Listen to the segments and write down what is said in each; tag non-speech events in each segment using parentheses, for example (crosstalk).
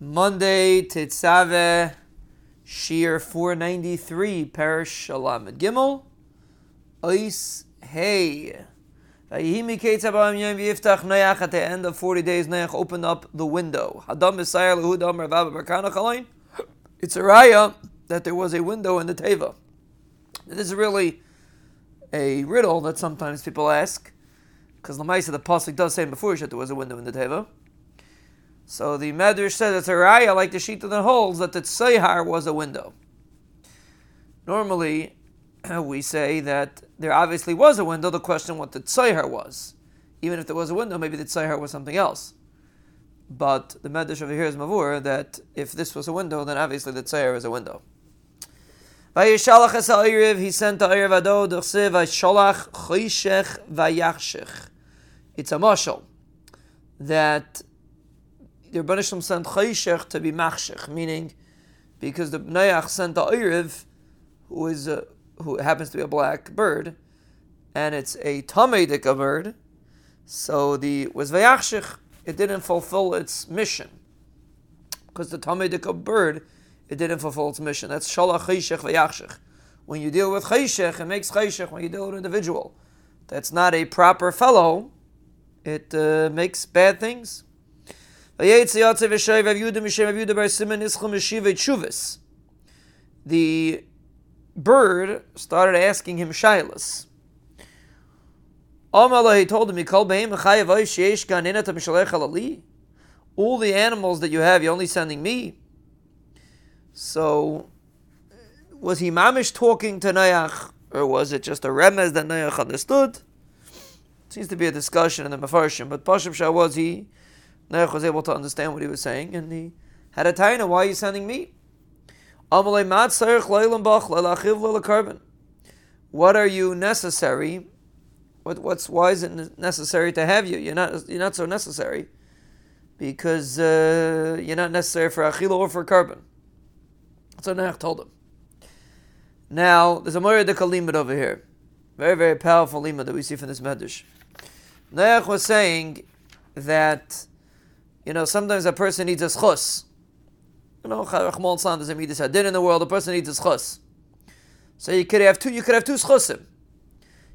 Monday, Tetzave, Shiur 493, Parish Shalom Gimel, Ois Hey. At the end of 40 days, Noach opened up the window. It's a raya that there was a window in the Teva. This is really a riddle that sometimes people ask, because the Maisa, the Pasuk does say before that there was a window in the Teva. So the Medrash says it's a raya like the sheet that holds that the Tzayhar was a window. Normally, (clears throat) we say that there obviously was a window. The question what the Tzayhar was. Even if there was a window, maybe the Tzayhar was something else. But the Medrash over here is Mavur that if this was a window, then obviously the Tzayhar is a window. He sent the. It's a mashal that the Rebbeinu sent Chayshech to be Machshech, meaning because the Bnayach sent the Erev, who is a, who happens to be a black bird, and it's a Tamedika bird, so the was Vayachshech, it didn't fulfill its mission. Because the Tamedika bird, it didn't fulfill its mission. That's Shalach Chayshech Vayachshech. When you deal with Chayshech, it makes Chayshech when you deal with an individual. That's not a proper fellow, it uh, makes bad things. The bird started asking him shilas. He told him, All the animals that you have, you're only sending me. So, was he mamish talking to Noach, or was it just a remez that Noach understood? Seems to be a discussion in the Mefarshim, but Pashup Shah was he Noach was able to understand what he was saying, and he had a taina. Why are you sending me? What are you necessary? What, what's why is it necessary to have you? You're not you're not so necessary because uh, you're not necessary for achila or for korban. That's what Noach told him. Now there's a Moria de over here, very very powerful lima that we see from this medrash. Noach was saying that you know, sometimes a person needs a schus. You know, Rahman San doesn't mean this hadin in the world. A person needs a schus. So you could have two. You could have two schusim.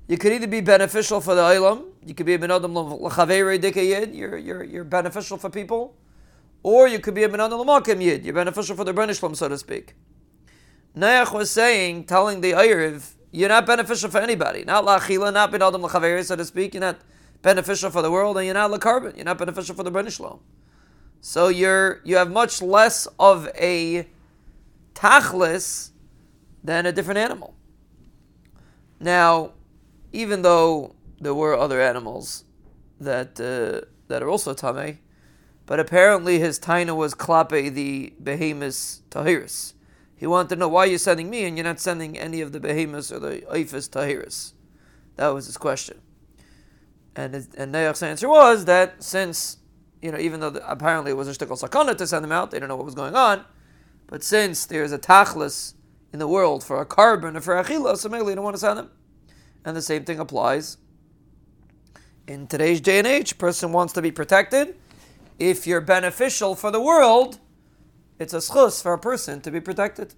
You could either be beneficial for the ilam. You could be a benadam l'chaveri dikayid. You're you're you're beneficial for people, or you could be a benadam l'makim yid. You're beneficial for the brenishlam, so to speak. Noach was saying, telling the Ayriv, you're not beneficial for anybody. Not la'achila, not benadam l'chaveri, so to speak. You're not beneficial for the world, and you're not a korban. You're not beneficial for the brenishlam. So you're you have much less of a tachlis than a different animal. Now, even though there were other animals that uh, that are also tame, but apparently his taina was klape the behemoths tahiris. He wanted to know why you're sending me and you're not sending any of the behemoths or the ifis tahiris. That was his question. And his, and answer was that since you know, even though the, apparently it was a shtickle sakana to send them out, they don't know what was going on. But since there's a tachlis in the world for a korban or for achila, so maybe they don't want to send them. And the same thing applies in today's day and age. Person wants to be protected. If you're beneficial for the world, it's a schus for a person to be protected.